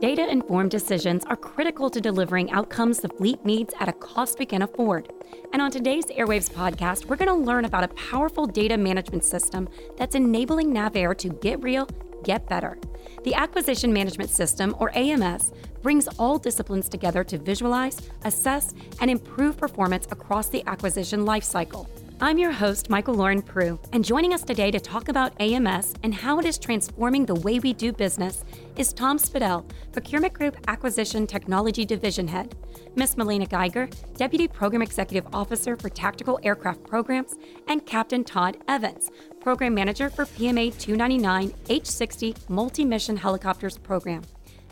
Data informed decisions are critical to delivering outcomes the fleet needs at a cost we can afford. And on today's Airwaves podcast, we're going to learn about a powerful data management system that's enabling NavAir to get real, get better. The Acquisition Management System, or AMS, brings all disciplines together to visualize, assess, and improve performance across the acquisition lifecycle. I'm your host, Michael Lauren Prue, and joining us today to talk about AMS and how it is transforming the way we do business is Tom Spidell, Procurement Group Acquisition Technology Division Head, Ms. Melina Geiger, Deputy Program Executive Officer for Tactical Aircraft Programs, and Captain Todd Evans, Program Manager for PMA 299 H60 Multi Mission Helicopters Program.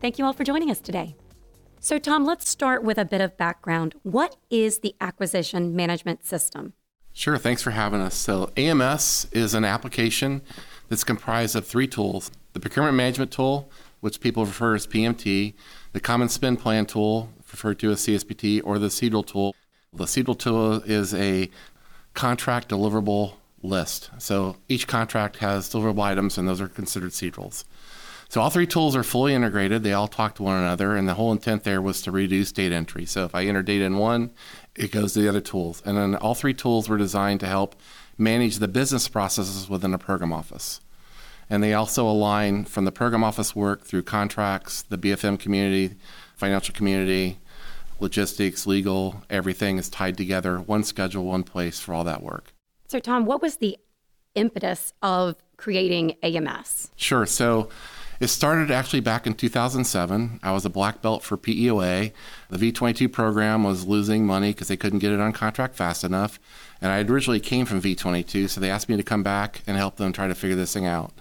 Thank you all for joining us today. So, Tom, let's start with a bit of background. What is the Acquisition Management System? Sure, thanks for having us. So, AMS is an application that's comprised of three tools the procurement management tool, which people refer as PMT, the common spend plan tool, referred to as CSPT, or the CDL tool. The CDL tool is a contract deliverable list. So each contract has deliverable items, and those are considered CDLs. So all three tools are fully integrated. They all talk to one another, and the whole intent there was to reduce data entry. So if I enter data in one, it goes to the other tools. And then all three tools were designed to help manage the business processes within a program office. And they also align from the program office work through contracts, the BFM community, financial community, logistics, legal, everything is tied together, one schedule, one place for all that work. So, Tom, what was the impetus of creating AMS? Sure. So, it started actually back in 2007. I was a black belt for PEOA. The V22 program was losing money because they couldn't get it on contract fast enough. And I originally came from V22, so they asked me to come back and help them try to figure this thing out.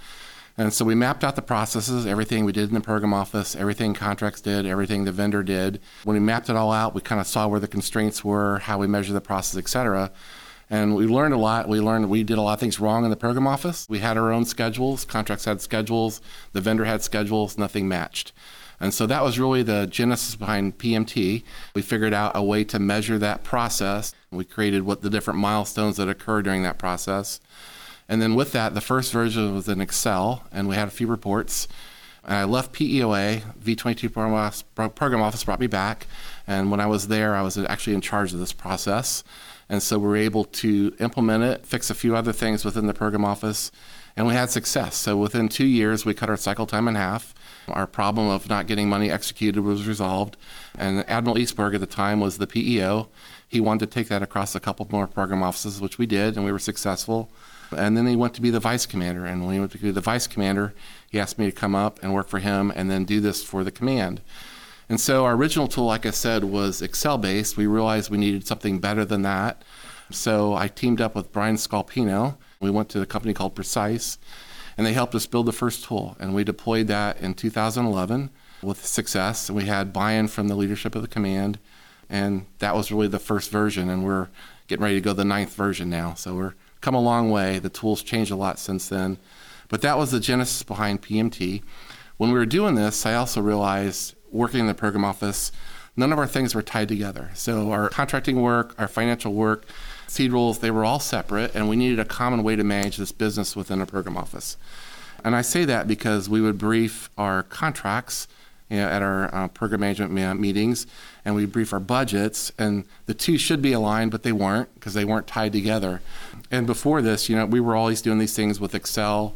And so we mapped out the processes, everything we did in the program office, everything contracts did, everything the vendor did. When we mapped it all out, we kind of saw where the constraints were, how we measure the process, et cetera. And we learned a lot. We learned we did a lot of things wrong in the program office. We had our own schedules, contracts had schedules, the vendor had schedules, nothing matched. And so that was really the genesis behind PMT. We figured out a way to measure that process. We created what the different milestones that occur during that process. And then with that, the first version was in Excel, and we had a few reports. And I left PEOA, V22 program office brought me back. And when I was there, I was actually in charge of this process. And so we were able to implement it, fix a few other things within the program office, and we had success. So within two years, we cut our cycle time in half. Our problem of not getting money executed was resolved. And Admiral Eastberg at the time was the PEO. He wanted to take that across a couple more program offices, which we did, and we were successful. And then he went to be the vice commander. And when he went to be the vice commander, he asked me to come up and work for him and then do this for the command. And so our original tool, like I said, was Excel based. We realized we needed something better than that. So I teamed up with Brian Scalpino. We went to a company called Precise, and they helped us build the first tool. And we deployed that in 2011 with success. And we had buy in from the leadership of the command. And that was really the first version. And we're getting ready to go to the ninth version now. So we're come a long way. The tools changed a lot since then. But that was the genesis behind PMT. When we were doing this, I also realized working in the program office, none of our things were tied together. So our contracting work, our financial work, CDRLs, they were all separate, and we needed a common way to manage this business within a program office. And I say that because we would brief our contracts you know, at our uh, program management meetings, and we brief our budgets, and the two should be aligned, but they weren't because they weren't tied together. And before this, you know, we were always doing these things with Excel,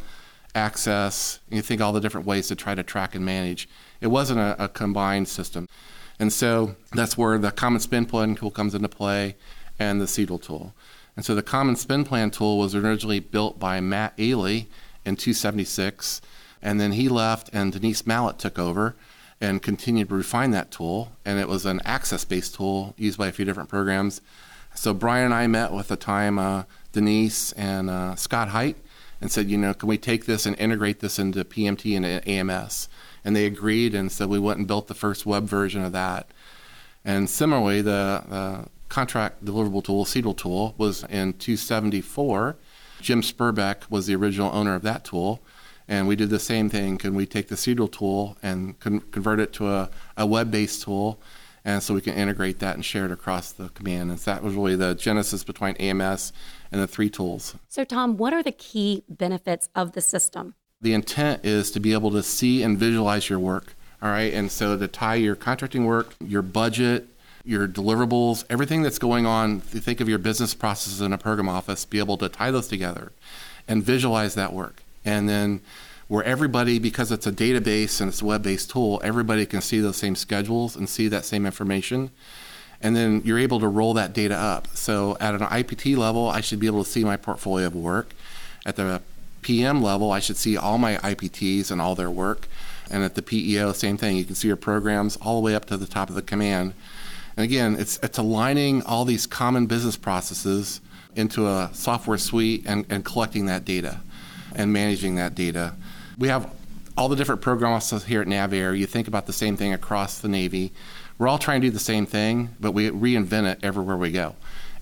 Access, you think all the different ways to try to track and manage. It wasn't a, a combined system. And so that's where the common spend plan tool comes into play and the CDL tool. And so the common spend plan tool was originally built by Matt Ailey in 276. And then he left, and Denise Mallett took over and continued to refine that tool. And it was an access based tool used by a few different programs. So Brian and I met with the time uh, Denise and uh, Scott Height and said, you know, can we take this and integrate this into PMT and AMS? and they agreed, and so we went and built the first web version of that. And similarly, the, contract deliverable tool, CDL tool, was in 274. Jim Spurbeck was the original owner of that tool. And we did the same thing. Can we take the CDL tool and con- convert it to a, a web based tool? And so we can integrate that and share it across the command. And so that was really the genesis between AMS and the three tools. So, Tom, what are the key benefits of the system? the intent is to be able to see and visualize your work All right. And so to tie your contracting work, your budget, your deliverables, everything that's going on, think of your business processes in a program office, be able to tie those together and visualize that work. And then where everybody, because it's a database and it's a web based tool, everybody can see those same schedules and see that same information. And then you're able to roll that data up. So at an IPT level, I should be able to see my portfolio of work. At the PM level, I should see all my IPTs and all their work. And at the PEO, same thing. You can see your programs all the way up to the top of the command. And again, it's, it's aligning all these common business processes into a software suite and, and collecting that data and managing that data. We have all the different program offices here at NavAir. You think about the same thing across the Navy. We're all trying to do the same thing, but we reinvent it everywhere we go.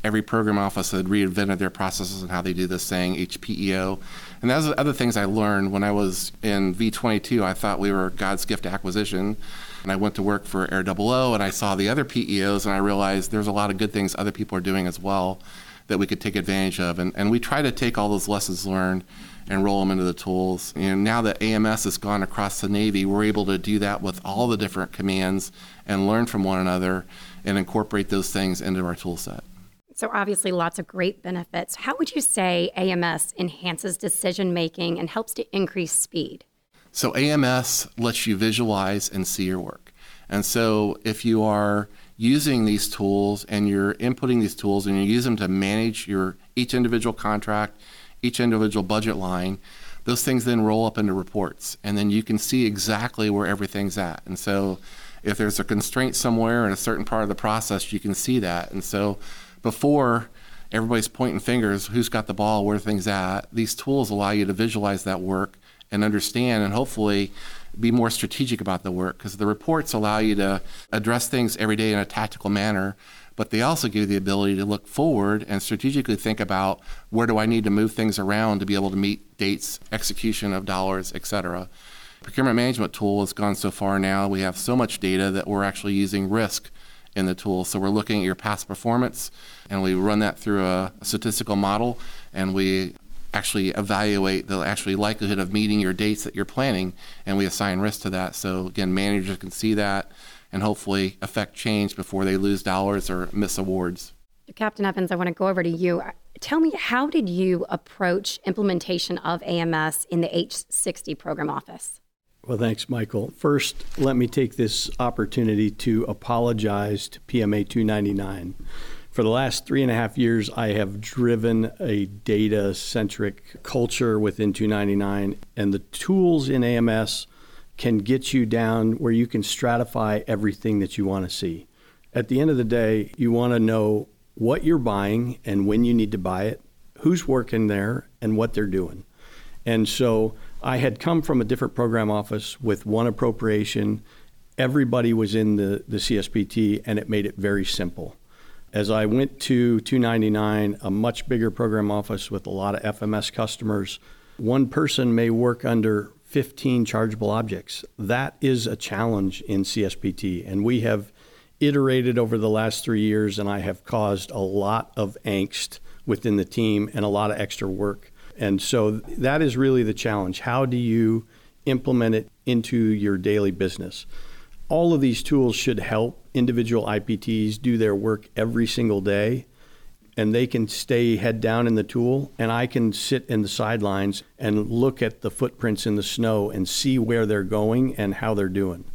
Every program office had reinvented their processes and how they do this thing, HPEO. And those are other things I learned when I was in V22. I thought we were God's gift acquisition. And I went to work for Air Double O and I saw the other PEOs and I realized there's a lot of good things other people are doing as well that we could take advantage of. And, and we try to take all those lessons learned and roll them into the tools. And now that AMS has gone across the Navy, we're able to do that with all the different commands and learn from one another and incorporate those things into our tool set. So, obviously, lots of great benefits. How would you say AMS enhances decision making and helps to increase speed? So, AMS lets you visualize and see your work. And so, if you are using these tools and you're inputting these tools and you use them to manage your each individual contract, each individual budget line, those things then roll up into reports. And then you can see exactly where everything's at. And so, if there's a constraint somewhere in a certain part of the process, you can see that. And so, before everybody's pointing fingers, who's got the ball, where things at, these tools allow you to visualize that work and understand and hopefully be more strategic about the work because the reports allow you to address things every day in a tactical manner but they also give you the ability to look forward and strategically think about where do I need to move things around to be able to meet dates, execution of dollars, et cetera. Procurement management tool has gone so far now. We have so much data that we're actually using risk in the tool. So we're looking at your past performance and we run that through a statistical model and we actually evaluate the actually likelihood of meeting your dates that you're planning and we assign risk to that. So again, managers can see that and hopefully affect change before they lose dollars or miss awards. Captain Evans, I want to go over to you. Tell me, how did you approach implementation of AMS in the H60 program office? Well, thanks, Michael. First, let me take this opportunity to apologize to PMA 299. For the last three and a half years, I have driven a data centric culture within 299, and the tools in AMS can get you down where you can stratify everything that you want to see. At the end of the day, you want to know what you're buying and when you need to buy it, who's working there, and what they're doing. And so I had come from a different program office with one appropriation. Everybody was in the, the CSPT, and it made it very simple. As I went to 299, a much bigger program office with a lot of FMS customers, one person may work under 15 chargeable objects. That is a challenge in CSPT, and we have iterated over the last three years, and I have caused a lot of angst within the team and a lot of extra work. And so that is really the challenge. How do you implement it into your daily business? All of these tools should help individual IPTs do their work every single day, and they can stay head down in the tool, and I can sit in the sidelines and look at the footprints in the snow and see where they're going and how they're doing.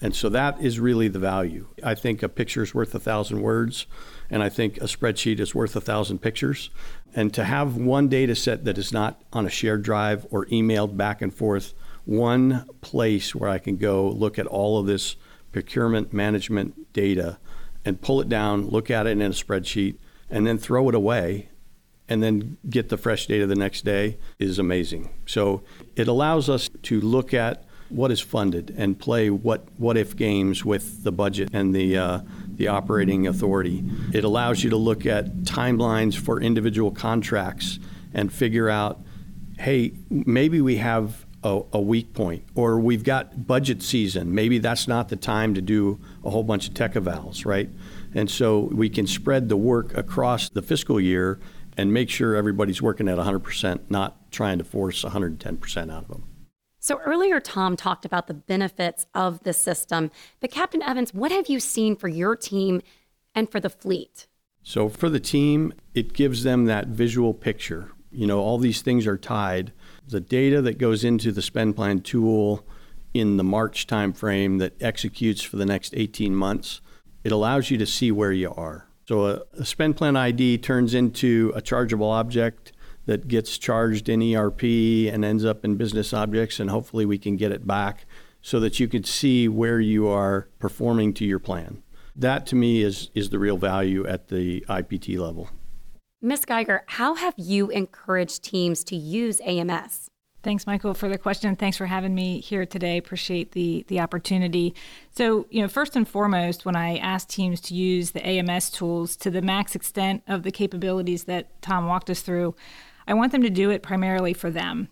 And so that is really the value. I think a picture is worth a thousand words, and I think a spreadsheet is worth a thousand pictures. And to have one data set that is not on a shared drive or emailed back and forth, one place where I can go look at all of this procurement management data and pull it down, look at it in a spreadsheet, and then throw it away and then get the fresh data the next day is amazing. So it allows us to look at what is funded and play what what if games with the budget and the uh, the operating authority. It allows you to look at timelines for individual contracts and figure out, hey, maybe we have a, a weak point, or we've got budget season. Maybe that's not the time to do a whole bunch of tech evals, right? And so we can spread the work across the fiscal year and make sure everybody's working at 100%, not trying to force 110% out of them. So earlier, Tom talked about the benefits of the system. But Captain Evans, what have you seen for your team and for the fleet? So for the team, it gives them that visual picture. You know, all these things are tied. The data that goes into the spend plan tool in the March timeframe that executes for the next 18 months, it allows you to see where you are. So a, a spend plan ID turns into a chargeable object that gets charged in ERP and ends up in business objects, and hopefully we can get it back so that you can see where you are performing to your plan. That to me is, is the real value at the IPT level. Ms. Geiger, how have you encouraged teams to use AMS? Thanks, Michael, for the question. Thanks for having me here today. Appreciate the the opportunity. So, you know, first and foremost, when I ask teams to use the AMS tools to the max extent of the capabilities that Tom walked us through, I want them to do it primarily for them,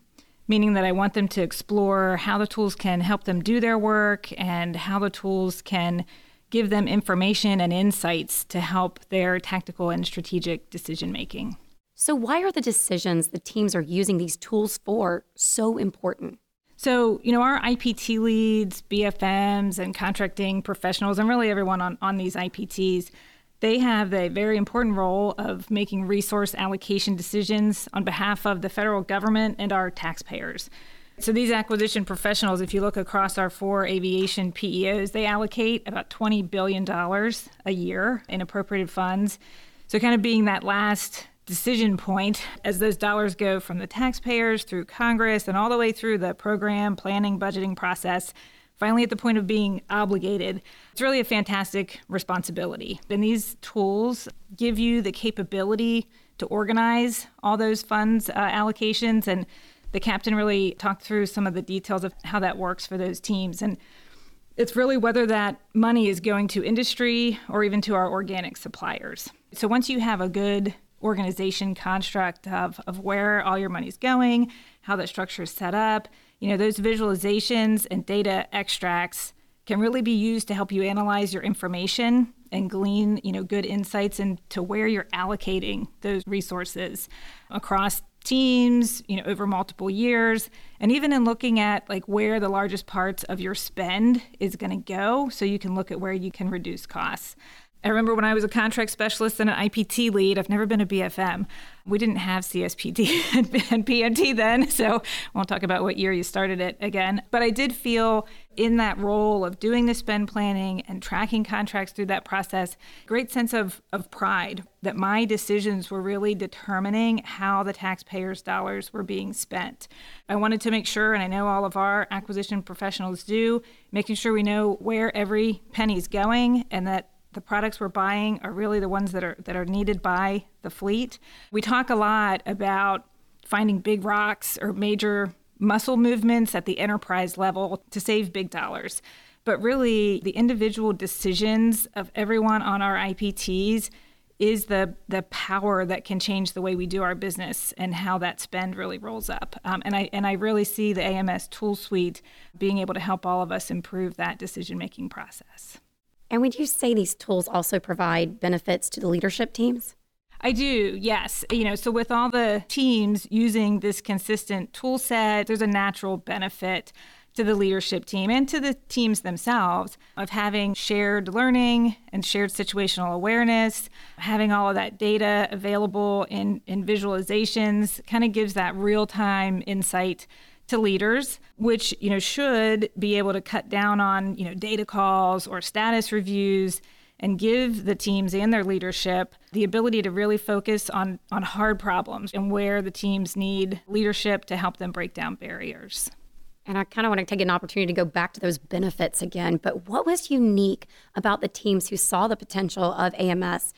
meaning that I want them to explore how the tools can help them do their work and how the tools can give them information and insights to help their tactical and strategic decision making. So, why are the decisions the teams are using these tools for so important? So, you know, our IPT leads, BFMs, and contracting professionals, and really everyone on, on these IPTs, they have a very important role of making resource allocation decisions on behalf of the federal government and our taxpayers. So these acquisition professionals, if you look across our four aviation PEOs, they allocate about $20 billion a year in appropriated funds. So kind of being that last decision point as those dollars go from the taxpayers through Congress and all the way through the program, planning, budgeting process finally at the point of being obligated. It's really a fantastic responsibility. And these tools give you the capability to organize all those funds uh, allocations. And the captain really talked through some of the details of how that works for those teams. And it's really whether that money is going to industry or even to our organic suppliers. So once you have a good organization construct of, of where all your money's going, how that structure is set up, you know, those visualizations and data extracts can really be used to help you analyze your information and glean, you know, good insights into where you're allocating those resources across teams, you know, over multiple years, and even in looking at like where the largest parts of your spend is going to go so you can look at where you can reduce costs. I remember when I was a contract specialist and an IPT lead, I've never been a BFM. We didn't have CSPT and PMT then, so won't talk about what year you started it again. But I did feel in that role of doing the spend planning and tracking contracts through that process, great sense of, of pride that my decisions were really determining how the taxpayers' dollars were being spent. I wanted to make sure, and I know all of our acquisition professionals do, making sure we know where every penny's going and that the products we're buying are really the ones that are that are needed by the fleet. We talk a lot about finding big rocks or major muscle movements at the enterprise level to save big dollars. But really the individual decisions of everyone on our IPTs is the the power that can change the way we do our business and how that spend really rolls up. Um, and I and I really see the AMS tool suite being able to help all of us improve that decision making process. And would you say these tools also provide benefits to the leadership teams? I do, yes. You know, so with all the teams using this consistent tool set, there's a natural benefit to the leadership team and to the teams themselves of having shared learning and shared situational awareness, having all of that data available in, in visualizations kind of gives that real time insight to leaders, which you know should be able to cut down on you know data calls or status reviews and give the teams and their leadership the ability to really focus on on hard problems and where the teams need leadership to help them break down barriers. And I kind of want to take an opportunity to go back to those benefits again. But what was unique about the teams who saw the potential of AMS,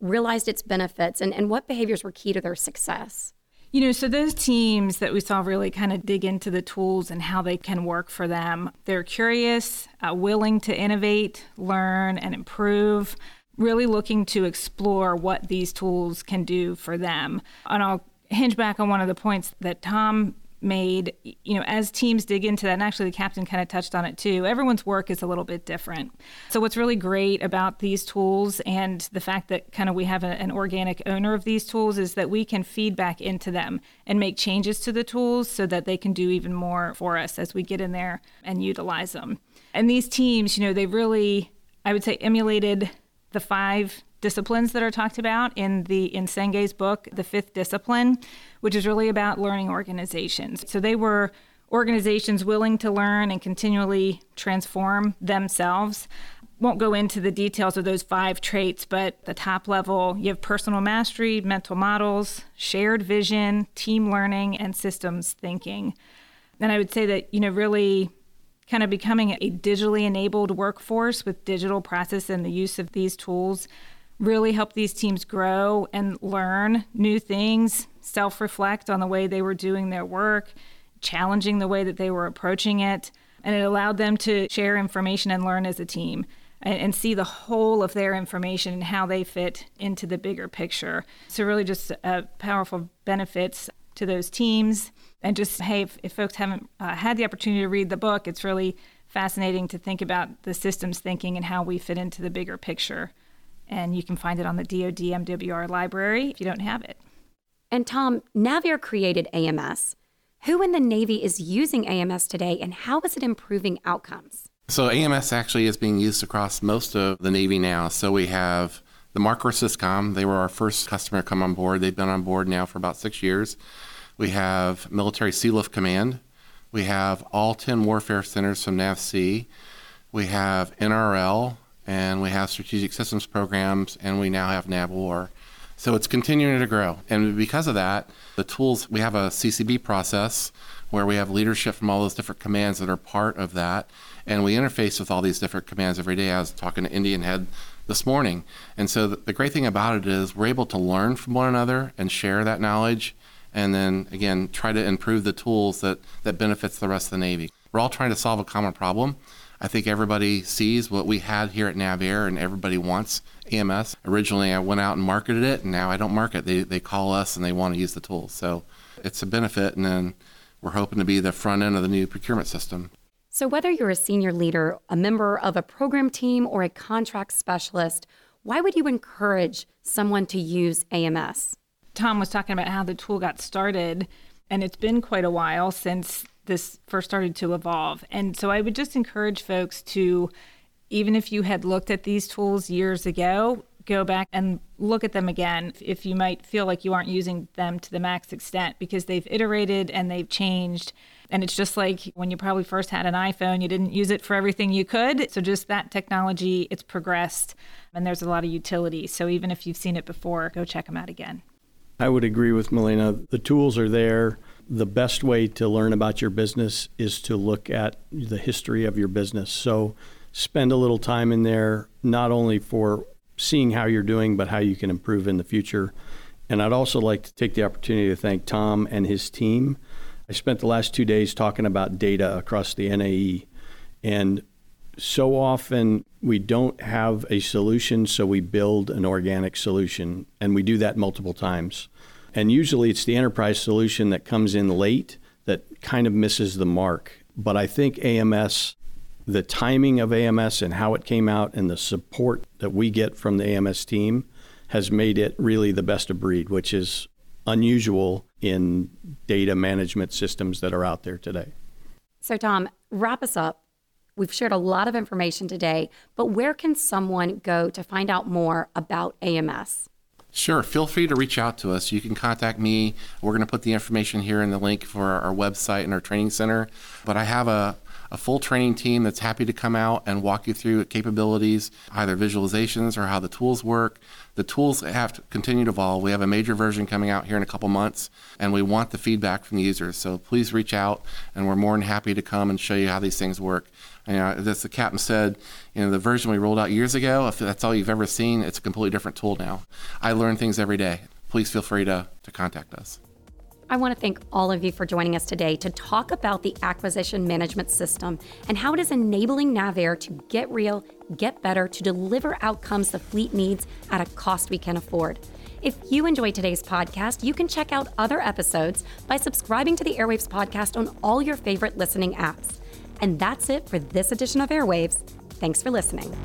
realized its benefits, and, and what behaviors were key to their success? You know, so those teams that we saw really kind of dig into the tools and how they can work for them, they're curious, uh, willing to innovate, learn, and improve, really looking to explore what these tools can do for them. And I'll hinge back on one of the points that Tom made, you know, as teams dig into that, and actually the captain kind of touched on it too, everyone's work is a little bit different. So, what's really great about these tools and the fact that kind of we have a, an organic owner of these tools is that we can feed back into them and make changes to the tools so that they can do even more for us as we get in there and utilize them. And these teams, you know, they really, I would say, emulated the five disciplines that are talked about in the in Senge's book, The Fifth Discipline, which is really about learning organizations. So they were organizations willing to learn and continually transform themselves. Won't go into the details of those five traits, but the top level, you have personal mastery, mental models, shared vision, team learning, and systems thinking. And I would say that, you know, really kind of becoming a digitally enabled workforce with digital process and the use of these tools really help these teams grow and learn new things, self reflect on the way they were doing their work, challenging the way that they were approaching it. And it allowed them to share information and learn as a team and, and see the whole of their information and how they fit into the bigger picture. So, really, just uh, powerful benefits to those teams. And just, hey, if, if folks haven't uh, had the opportunity to read the book, it's really fascinating to think about the systems thinking and how we fit into the bigger picture and you can find it on the DoD MWR library if you don't have it. And Tom, NavAir created AMS. Who in the Navy is using AMS today, and how is it improving outcomes? So AMS actually is being used across most of the Navy now. So we have the Marcor Syscom. They were our first customer to come on board. They've been on board now for about six years. We have Military Sealift Command. We have all 10 warfare centers from NAVSEA. We have NRL, and we have strategic systems programs, and we now have NAVWAR. So it's continuing to grow. And because of that, the tools, we have a CCB process where we have leadership from all those different commands that are part of that. And we interface with all these different commands every day. I was talking to Indian Head this morning. And so the great thing about it is we're able to learn from one another and share that knowledge and then again try to improve the tools that, that benefits the rest of the Navy. We're all trying to solve a common problem I think everybody sees what we had here at NavAir and everybody wants AMS. Originally, I went out and marketed it, and now I don't market. They, they call us and they want to use the tools. So it's a benefit, and then we're hoping to be the front end of the new procurement system. So, whether you're a senior leader, a member of a program team, or a contract specialist, why would you encourage someone to use AMS? Tom was talking about how the tool got started, and it's been quite a while since this first started to evolve. And so I would just encourage folks to, even if you had looked at these tools years ago, go back and look at them again if you might feel like you aren't using them to the max extent because they've iterated and they've changed. And it's just like when you probably first had an iPhone, you didn't use it for everything you could. So just that technology, it's progressed and there's a lot of utility. So even if you've seen it before, go check them out again. I would agree with Melina. The tools are there the best way to learn about your business is to look at the history of your business. So spend a little time in there, not only for seeing how you're doing, but how you can improve in the future. And I'd also like to take the opportunity to thank Tom and his team. I spent the last two days talking about data across the NAE. And so often we don't have a solution, so we build an organic solution. And we do that multiple times. And usually it's the enterprise solution that comes in late that kind of misses the mark. But I think AMS, the timing of AMS and how it came out and the support that we get from the AMS team has made it really the best of breed, which is unusual in data management systems that are out there today. So, Tom, wrap us up. We've shared a lot of information today, but where can someone go to find out more about AMS? Sure. Feel free to reach out to us. You can contact me. We're going to put the information here in the link for our website and our training center. But I have a, a full training team that's happy to come out and walk you through capabilities, either visualizations or how the tools work. The tools have to continue to evolve. We have a major version coming out here in a couple months, and we want the feedback from the users. So please reach out, and we're more than happy to come and show you how these things work. You know, as the captain said, you know, the version we rolled out years ago, if that's all you've ever seen, it's a completely different tool now. I learn things every day. Please feel free to, to contact us. I want to thank all of you for joining us today to talk about the acquisition management system and how it is enabling NavAir to get real, get better, to deliver outcomes the fleet needs at a cost we can afford. If you enjoyed today's podcast, you can check out other episodes by subscribing to the Airwaves podcast on all your favorite listening apps. And that's it for this edition of Airwaves. Thanks for listening.